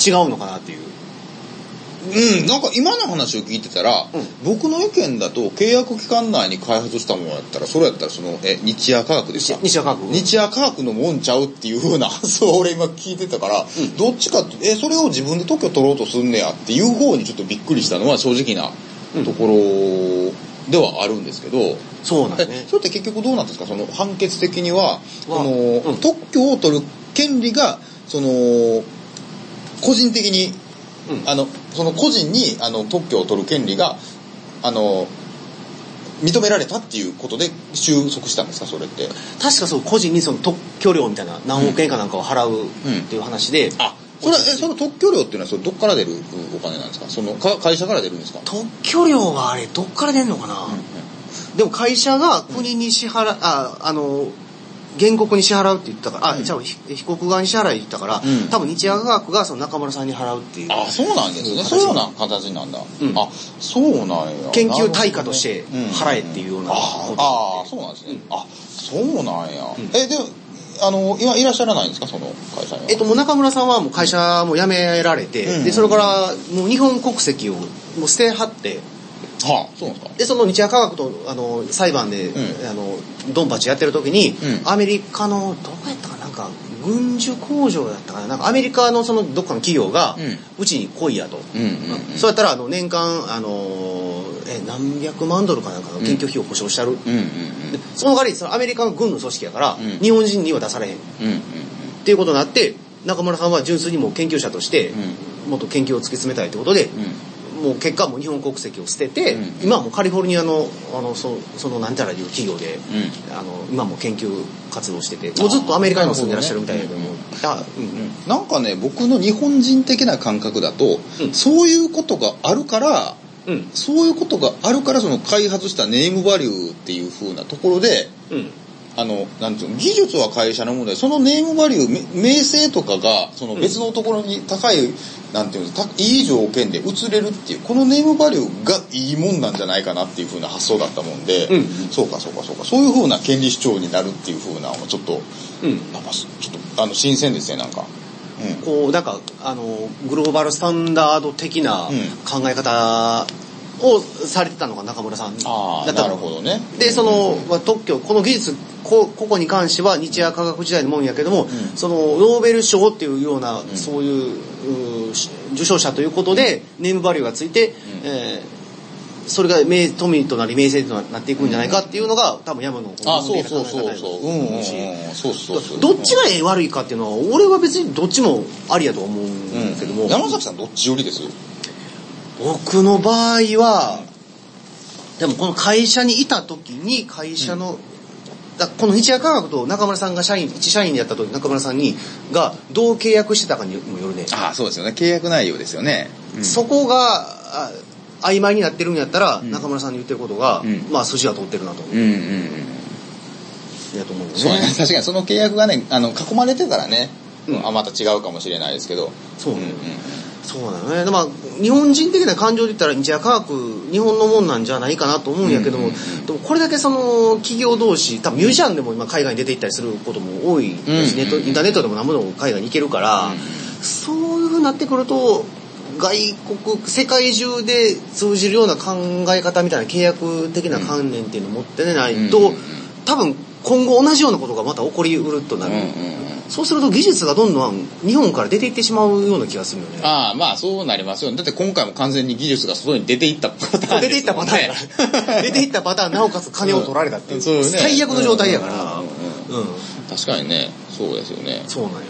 違うのかなっていう。うん、なんか今の話を聞いてたら、うん。僕の意見だと契約期間内に開発したものやったら、それやったらその、え、日夜科学ですか西川科学。日夜科学のもんちゃうっていう風な発想を俺今聞いてたから、うん。どっちかって、え、それを自分で特許取ろうとすんねやっていう方にちょっとびっくりしたのは正直なうん。ところではあるんですけど、えそうなんですね。それって結局どうなんですか？その判決的には、その、うん。特許を取る権利が、その、個人的にうん。あの、その個人に、あの、特許を取る権利が、あの、認められたっていうことで収束したんですか、それって？確かそう個人にその特許料みたいな何億円かなんかを払うっていう話で、あ、それは、え、その特許料っていうのは、それどっから出るお金なんですか？その、か会社から出るんですか？特許料はあれどっから出んのかな、でも会社が国に支払ああの原告に支払うって言ったから、あ、うんじゃあひ被告側に支払いって言ったから、うん多分日夜科学がその中村さんに払うっていう。あ、そうなんですね。うんそういうような形なんだ。うんあ、そうなんや。研究対価として払えっていうようなあことあー、そうなんですねうん。あ、そうなんやうん。え、で、あの、今いらっしゃらないんですか？その会社には。えっと、もう中村さんはもう会社も辞められて、うんで、それからもう日本国籍をもう捨てはって、はあ、そうなんですか？で、その日夜科学とあの裁判で、うんあのドンパチやってる時に、うん。アメリカのどこやったかななんか軍需工場だったかな。なんかアメリカのそのどっかの企業が、ううちに来いやと、うんうんうん。そうやったらあの年間あのえ何百万ドルかなんかの研究費を保証してある、うんうんうん。でその代わりそのアメリカの軍の組織やから、うん。日本人には出されへん。っうんうん。ていうことになって中村さんは純粋にもう研究者として、うん。もっと研究を突き詰めたいってことで、うん。もう結果もう日本国籍を捨てて、うん。今はもうカリフォルニアのあのそそのなんちゃらいう企業で、うん。あの今も研究活動しててもうずっとアメリカにも住んでらっしゃるみたいだけども、あうん。うん。なんかね、僕の日本人的な感覚だと、うん。そういうことがあるから、うん。そういうことがあるから、その開発したネームバリューっていう風なところで、うんあの、なんていうの、技術は会社のもので、そのネームバリュー、め名声とかが、その別のところに高い、なんていうの、たいい条件で移れるっていう、このネームバリューがいいもんなんじゃないかなっていう風な発想だったもんで、うんそうかそうかそうか、そういう風な権利主張になるっていう風なのもちょっと、うんなんかちょっと、あの、新鮮ですね、なんか。うん。こうなんかあのグローバルスタンダード的なうん考え方をされてたのが中村さんだああ、ったなるほどね。でその、まあ、特許この技術こここに関しては日夜科学時代のもんやけども、んそのノーベル賞っていうような、んそういううし受賞者ということで、ネームバリューがついて、んえーそれが名富となり名声となっていくんじゃないかっていうのが多分山のあそうそうそうそう。うんうんうん。しそうそうそう。どっちがええ悪いかっていうのは俺は別にどっちもありやと思うんですけども、山崎さんどっち寄りです？僕の場合はでもこの会社にいた時に会社の、だこの日夜科学と中村さんが社員一社員でやった時中村さんにがどう契約してたかにもよるね、ああ、そうですよね。契約内容ですよね。うんそこがあ曖昧になってるんやったら、うん中村さんの言ってることが、うんまあ筋は通ってるなと、うんうんうん。やと思うよねそうね。確かにその契約がね、あの、囲まれてたらね、うんあ、また違うかもしれないですけど。そうねんんんそうだよね。でまあ、日本人的な感情で言ったら、日夜科学、日本のもんなんじゃないかなと思うんやけども、でもこれだけその、企業同士、多分ミュージシャンでも今海外に出て行ったりすることも多いし、うんうんうん。ネット、インターネットでも何もでも海外に行けるから、そういう風になってくると、外国、世界中で通じるような考え方みたいな契約的な観念っていうのを持ってないと、多分今後同じようなことがまた起こりうるとなる。うんうんうんそうすると技術がどんどん日本から出ていってしまうような気がするよね。ああ、まあそうなりますよね。だって今回も完全に技術が外に出ていったパターン出ていったパターン。出ていったパターン、なおかつ金を取られたっていう。そうよね最悪の状態やから。うんうんうん。確かにね、そうですよね。そうなんよ。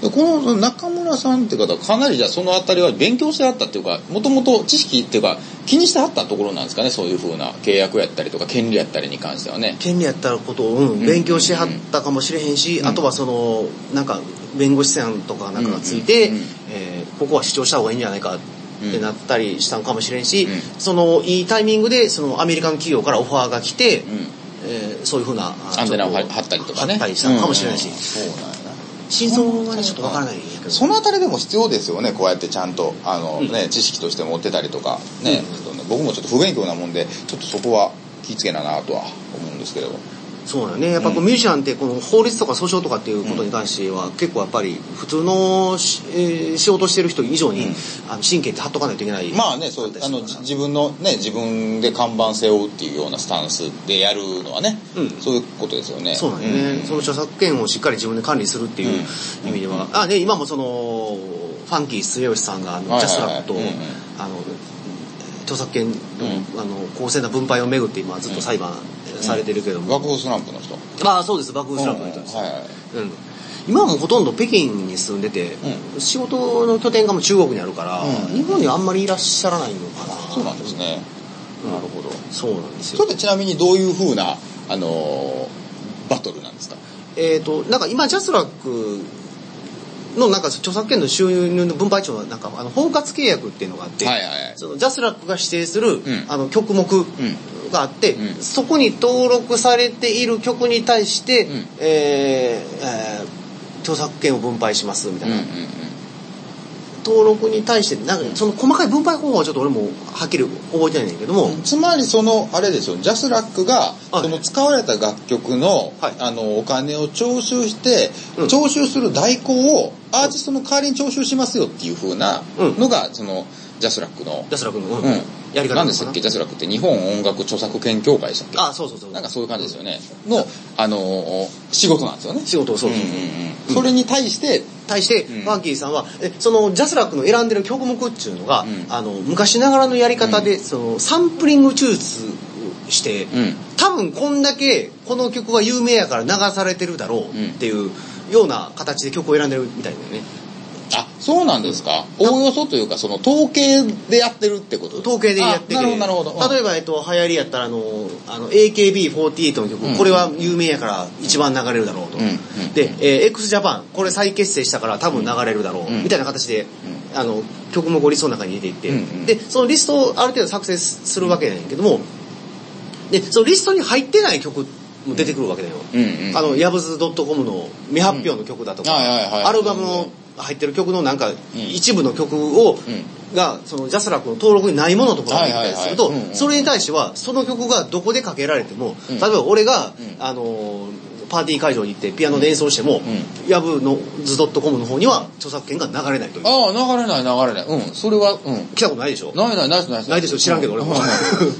でこの中村さんって方はかなりじゃあそのあたりは勉強してあったっていうか、もともと知識っていうか気にしてあったところなんですかね、そういうふうな契約やったりとか権利やったりに関してはね。権利やったことを、うん、勉強してはったかもしれへんし、うんあとはその、なんか、弁護士さんとかなんかがついて、ここは主張した方がいいんじゃないかってなったりしたのかもしれんし、うんその、いいタイミングで、その、アメリカの企業からオファーが来て、うん。えーそういうふうな、あアンテナを張ったりとかね。張ったりしたのかもしれないし、そうなん。真相はね、ちょっとわからないんやけど。そのあたりでも必要ですよね、こうやってちゃんと、あの、うん。ね、知識として持ってたりとか、ね、ちょっとね僕もちょっと不勉強なもんで、ちょっとそこは気ぃつけななとは思うんですけど。そうだね。やっぱこううんミュージシャンってこの法律とか訴訟とかっていうことに関しては結構やっぱり普通のし、えー仕事してる人以上に、うん。あの神経って張っとかないといけないまあね、そう、あの、じ自分のね、自分で看板背負うっていうようなスタンスでやるのはね、うん。そういうことですよね。そうだよね、その著作権をしっかり自分で管理するっていううん。意味では、あね今もそのファンキー末吉さんがあの、ジャスラックと、うんうん。あの著作権の,、ん。あの公正な分配をめぐって今ずっと裁判されてるけども、爆風スランプの人？ああそうです。爆風スランプの人です、はいはい。うん。今はもうほとんど北京に住んでて、う仕事の拠点がもう中国にあるから、うん。日本にはあんまりいらっしゃらないのかな。そうなんですね。うん。なるほど。そうなんですよ。それでちなみにどういう風な、あのーバトルなんですか？えっ、となんか今ジャスラックのなんか著作権の収入の分配庁はなんかあの包括契約っていうのがあって、はいはいはい。そのジャスラックが指定する、ん。あの曲目があって、うん。そこに登録されている曲に対して、うん。えーえー著作権を分配しますみたいな、うんうんうん。登録に対してなんかその細かい分配方法はちょっと俺もはっきり覚えてないんだけども、つまりそのあれですよジャスラックがはい。その使われた楽曲の,、はい。あのお金を徴収して、うん。徴収する代行をアーティストの代わりに徴収しますよっていう風なのが、そのジャスラックの、ジャスラックの、うん。うんやり方なのかな何でしたっけジャスラックって。日本音楽著作権協会でしたっけ？あそうそうそうなんかそういう感じですよね。の、あのー仕事なんですよね。仕事をそうそう、それに対して対して、うん。ファンキーさんはえそのジャスラックの選んでる曲目っていうのが、うん。あの昔ながらのやり方で、そのサンプリング抽出して、うん。多分こんだけこの曲は有名やから流されてるだろうっていうような形で曲を選んでるみたいだよねあそうなんですか。おおよそというかその統計でやってるってこと統計でやってて。あなるほどなるほど。例えば、えっと、流行りやったらあのあの AKB48 の曲、うん。これは有名やから一番流れるだろうと、うん。うん。で、えー x ジャパンこれ再結成したから多分流れるだろう、うん。みたいな形で、あの曲目をリストの中に入れていって、うんうん。でそのリストをある程度作成するわけなんやけどもでそのリストに入ってない曲も出てくるわけだよ、うんうん。あのヤブズ .com の未発表の曲だとか、アルバムの入ってる曲のなんかん。一部の曲を、ん。がそのジャスラックの登録にないものとかが出たりするとそれに対してはその曲がどこでかけられても、うん。例えば俺が、うん。あのーパーティー会場に行ってピアノで演奏しても、ん。ヤブのズドットコムの方には著作権が流れないという。ああ、流れない流れない。うん、それは、うん。来たことないでしょ？ないないないですないです。ないでしょ？知らんけど俺も。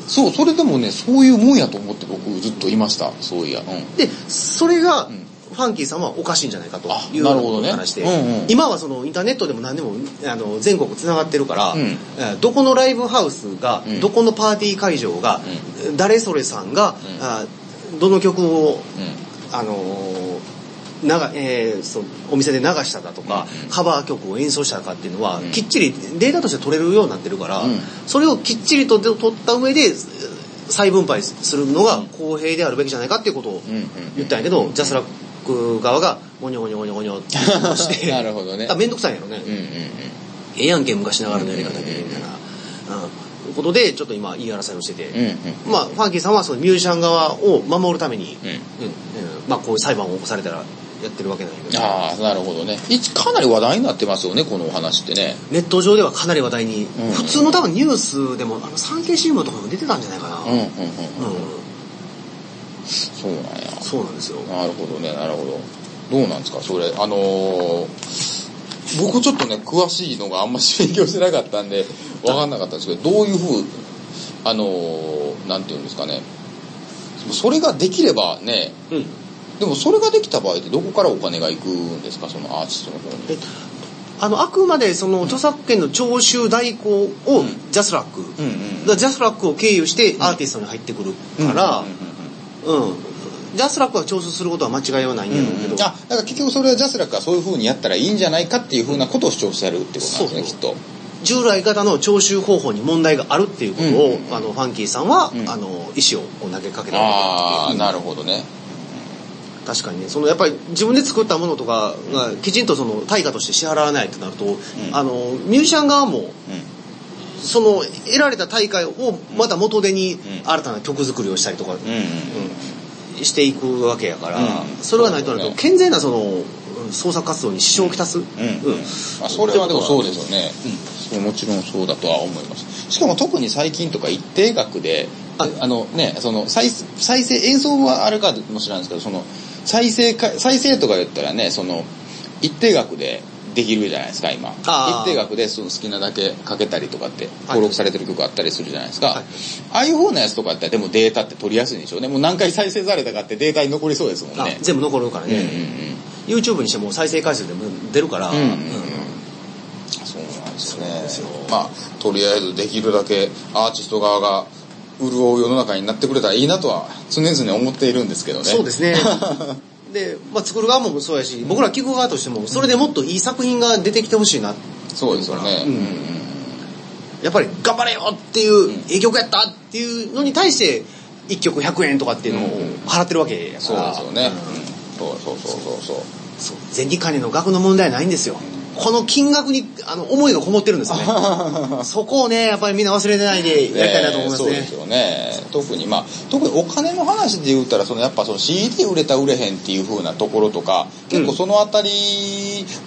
そう、それでもね、そういうもんやと思って僕ずっといました。そういや。うん。でそれが、んファンキーさんはおかしいんじゃないかとあいう話で、うんうん。今はそのインターネットでも何でもあの全国つながってるから、うん。えーどこのライブハウスが、うん。どこのパーティー会場が、誰それさんが、どの曲をうん。あのーながえーそうお店で流しただとか、うん。カバー曲を演奏したかっていうのは、うん。きっちりデータとして取れるようになってるから、うん。それをきっちりと取った上で再分配するのが公平であるべきじゃないかっていうことをうん。うん。言ったんやけど、ジャスラック側がゴニョゴニョゴニョゴニョってしてなるほどねあめんどくさいんやろね、うんうんうん。ええやんけ昔ながらのやり方でみたいな、うん、ことでちょっと今言い争いをしてて、うんうん。まあファンキーさんはそのミュージシャン側を守るために、うんうんまあ、こういう裁判を起こされたらやってるわけなんやけどああ、なるほどね。かなり話題になってますよね、このお話ってね。ネット上ではかなり話題に、うん普通の多分ニュースでもあの産経新聞とかも出てたんじゃないかな、うんうんうん。うんそうなんや。そうなんですよなるほどね、なるほど。どうなんですか、それ。あのー、僕ちょっとね、詳しいのがあんまし勉強してなかったんで、わかんなかったんですけど、どういうふう、あのー、なんていうんですかね。それができればね、うんでもそれができた場合ってどこからお金が行くんですか、そのアーティストの方に。えあのあくまでその著作権の徴収代行をうんジャスラック、うんジャスラックを経由してアーティストに入ってくるから、うんうんうんうんジャスラックは徴収することは間違いはないんだろうけど、あ、だから結局それはジャスラックはそういう風にやったらいいんじゃないかっていう風なことを主張してやるってことなんですね、きっと。従来型の徴収方法に問題があるっていうことを、うんうん。あのファンキーさんは、うんあの意思を投げかけたああ、なるほどね。確かにね。そのやっぱり自分で作ったものとかがきちんとその対価として支払わないとなると、あのミュージシャン側もうん。その得られた大会をまた元手にん。新たな曲作りをしたりとか、していくわけやから、うん。それはないとなると健全なそのうん創作活動に支障をきたす、うん。あ、それはでもそうですよね。そうもちろんそうだとは思います。しかも特に最近とか一定額でああのね、その再再生、演奏はあるかもしれないですけど、その再生か、再生とか言ったらね、その一定額でできるじゃないですか、今。一定額でその好きなだけかけたりとかって登録されてる曲あったりするじゃないですか。はいああいう方のやつとかってでもデータって取りやすいんでしょうね。もう何回再生されたかってデータに残りそうですもんあね。全部残るからうんうんね、YouTube にしても再生回数でも出るから、うん。うんうんうんうんそうなんですよねですよ。まあ、とりあえずできるだけアーティスト側が潤う世の中になってくれたらいいなとは常々思っているんですけどね。そうですね。で、まあ、作る側もそうやし、僕ら聞く側としても、それでもっといい作品が出てきてほしいな。そうですよね。うんやっぱり頑張れよっていう、いい曲やったっていうのに対して、1曲100円とかっていうのを払ってるわけやから。そうですよね。そうそうそうそうそう。そう前期管理の額の問題はないんですよ。この金額にあの思いがこもってるんですよね。そこをね、やっぱりみんな忘れてないでやりたいなと思いますねそうです。よね。特にまあ、特にお金の話で言ったら、そのやっぱその CD 売れた売れへんっていう風なところとか、結構そのあたり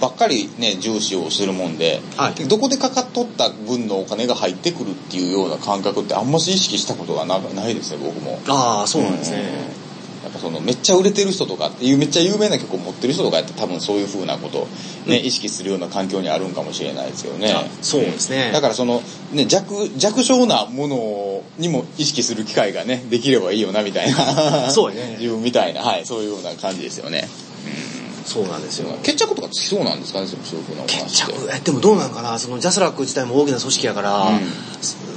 ばっかりね、重視をしてるもんで、はいどこでかかっとった分のお金が入ってくるっていうような感覚ってあんまし意識したことがなないですね、僕も。ああ、そうなんですね。やっぱそのめっちゃ売れてる人とかっていうめっちゃ有名な曲を持ってる人とかやって多分そういう風なことをね、意識するような環境にあるんかもしれないですけどねあ。そうですねだからそのね、弱、弱小なものにも意識する機会がね、できればいいよなみたいな。そうやね 自分みたいな、はい、そういうような感じですよね。そうなんですよ。決着とかつきそうなんですかね、そういう風なお話って。着？えでもどうなんかな？そのジャスラック自体も大きな組織やから、うん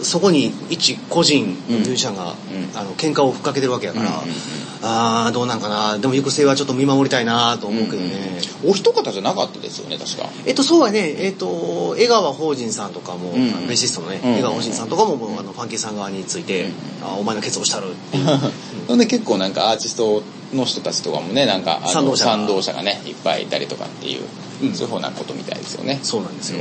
そそこに一個人のミュージシャンが、うん。あの喧嘩をふっかけてるわけやから、うんうんうん。ああどうなんかなでも行く末はちょっと見守りたいなと思うけどね、お一方じゃなかったですよね、確か。えっとそうはね。えっと江川法人さんとかも、うんあのベーシストのね、うん江川法人さんとかももうあのファンキーさん側について、あお前のケツをしたるっていう。ほんで結構なんかアーティストの人たちとかもね、なんか賛同者が。ね、いっぱいいたりとかっていう、うん。そういうふうなことみたいですよね。そうなんですよ、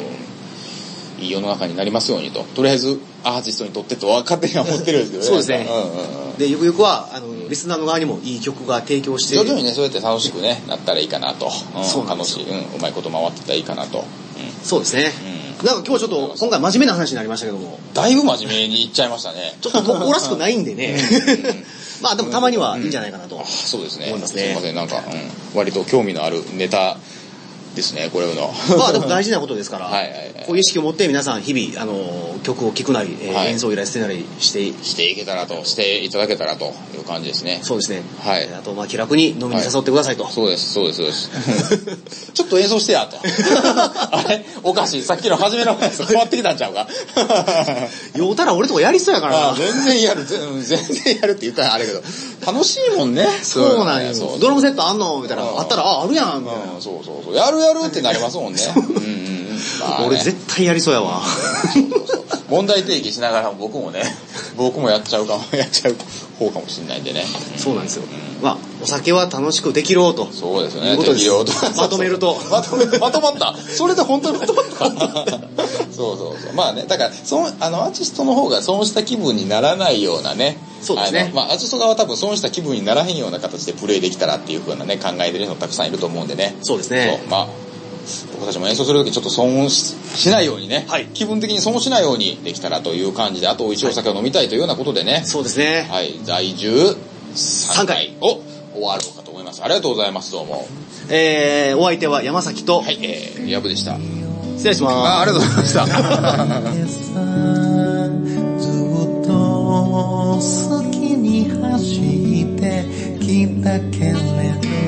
いい世の中になりますようにと。とりあえずアーティストにとってとは勝手には思ってるんですけどね。そうですねんうんうんでゆくゆくはあのリスナーの側にもいい曲が提供して徐々にね、そうやって楽しくね、なったらいいかなと。うんそう楽しい、うん、うまいこと回ってたらいいかなと。うんそうですね、うなんか今日ちょっと今回真面目な話になりましたけどもだいぶ真面目にいっちゃいましたね。ちょっと特攻らしくないんでね。まあでもたまにはいいんじゃないかなと。そうですね。思いますねいません、なんか、うん、割と興味のあるネタですね、これの。まあでも大事なことですから、はいはいはいこういう意識を持って皆さん日々、あの、曲を聴くなり、えーはい演奏依頼してなりして、していけたらと、していただけたらという感じですね。そうですね。はいえーあと、まあ気楽に飲みに誘ってくださいと。そうです、そうです、そうです。ちょっと演奏してや、と。あれ？おかしい。さっきの初めのやつ変わってきたんちゃうか？酔うたら俺とかやりそうやからあな。全然やる、全全然やるって言ったらあれやけど、楽しいもんね。そうなんよ。そうドラムセットあんの？みたいな。うんあったら、あ、あるやんみたいな。うんそうそうそう。やるやるってなりますもんね。うんうんうんまあね俺絶対やりそうやわ。問題提起しながら僕もね、僕もやっちゃうかも、やっちゃう方かもしれないんでね。そうなんですよ。まあ、お酒は楽しくできろうと。そうですよね。です適量とまとめるとまとめ、まとまった。それで本当にまとまった。そうそうそう。まあね、だから、その、あの、アーティストの方が損した気分にならないようなね。そうですねまあ、アーティスト側は多分損した気分にならへんような形でプレイできたらっていう風なね、考えてる人たくさんいると思うんでね。そうですねそう、まあ、僕たちも演奏するときちょっと損ししないようにね、はい気分的に損しないようにできたらという感じで、あと美味しいお酒を飲みたいというようなことでね、そうですね。はい、在住3回を終わろうかと思います。ありがとうございます、どうも。えー、お相手は山崎と、はい、えー、ヤブでした。失礼します。あありがとうございました。好きに走ってきたけれど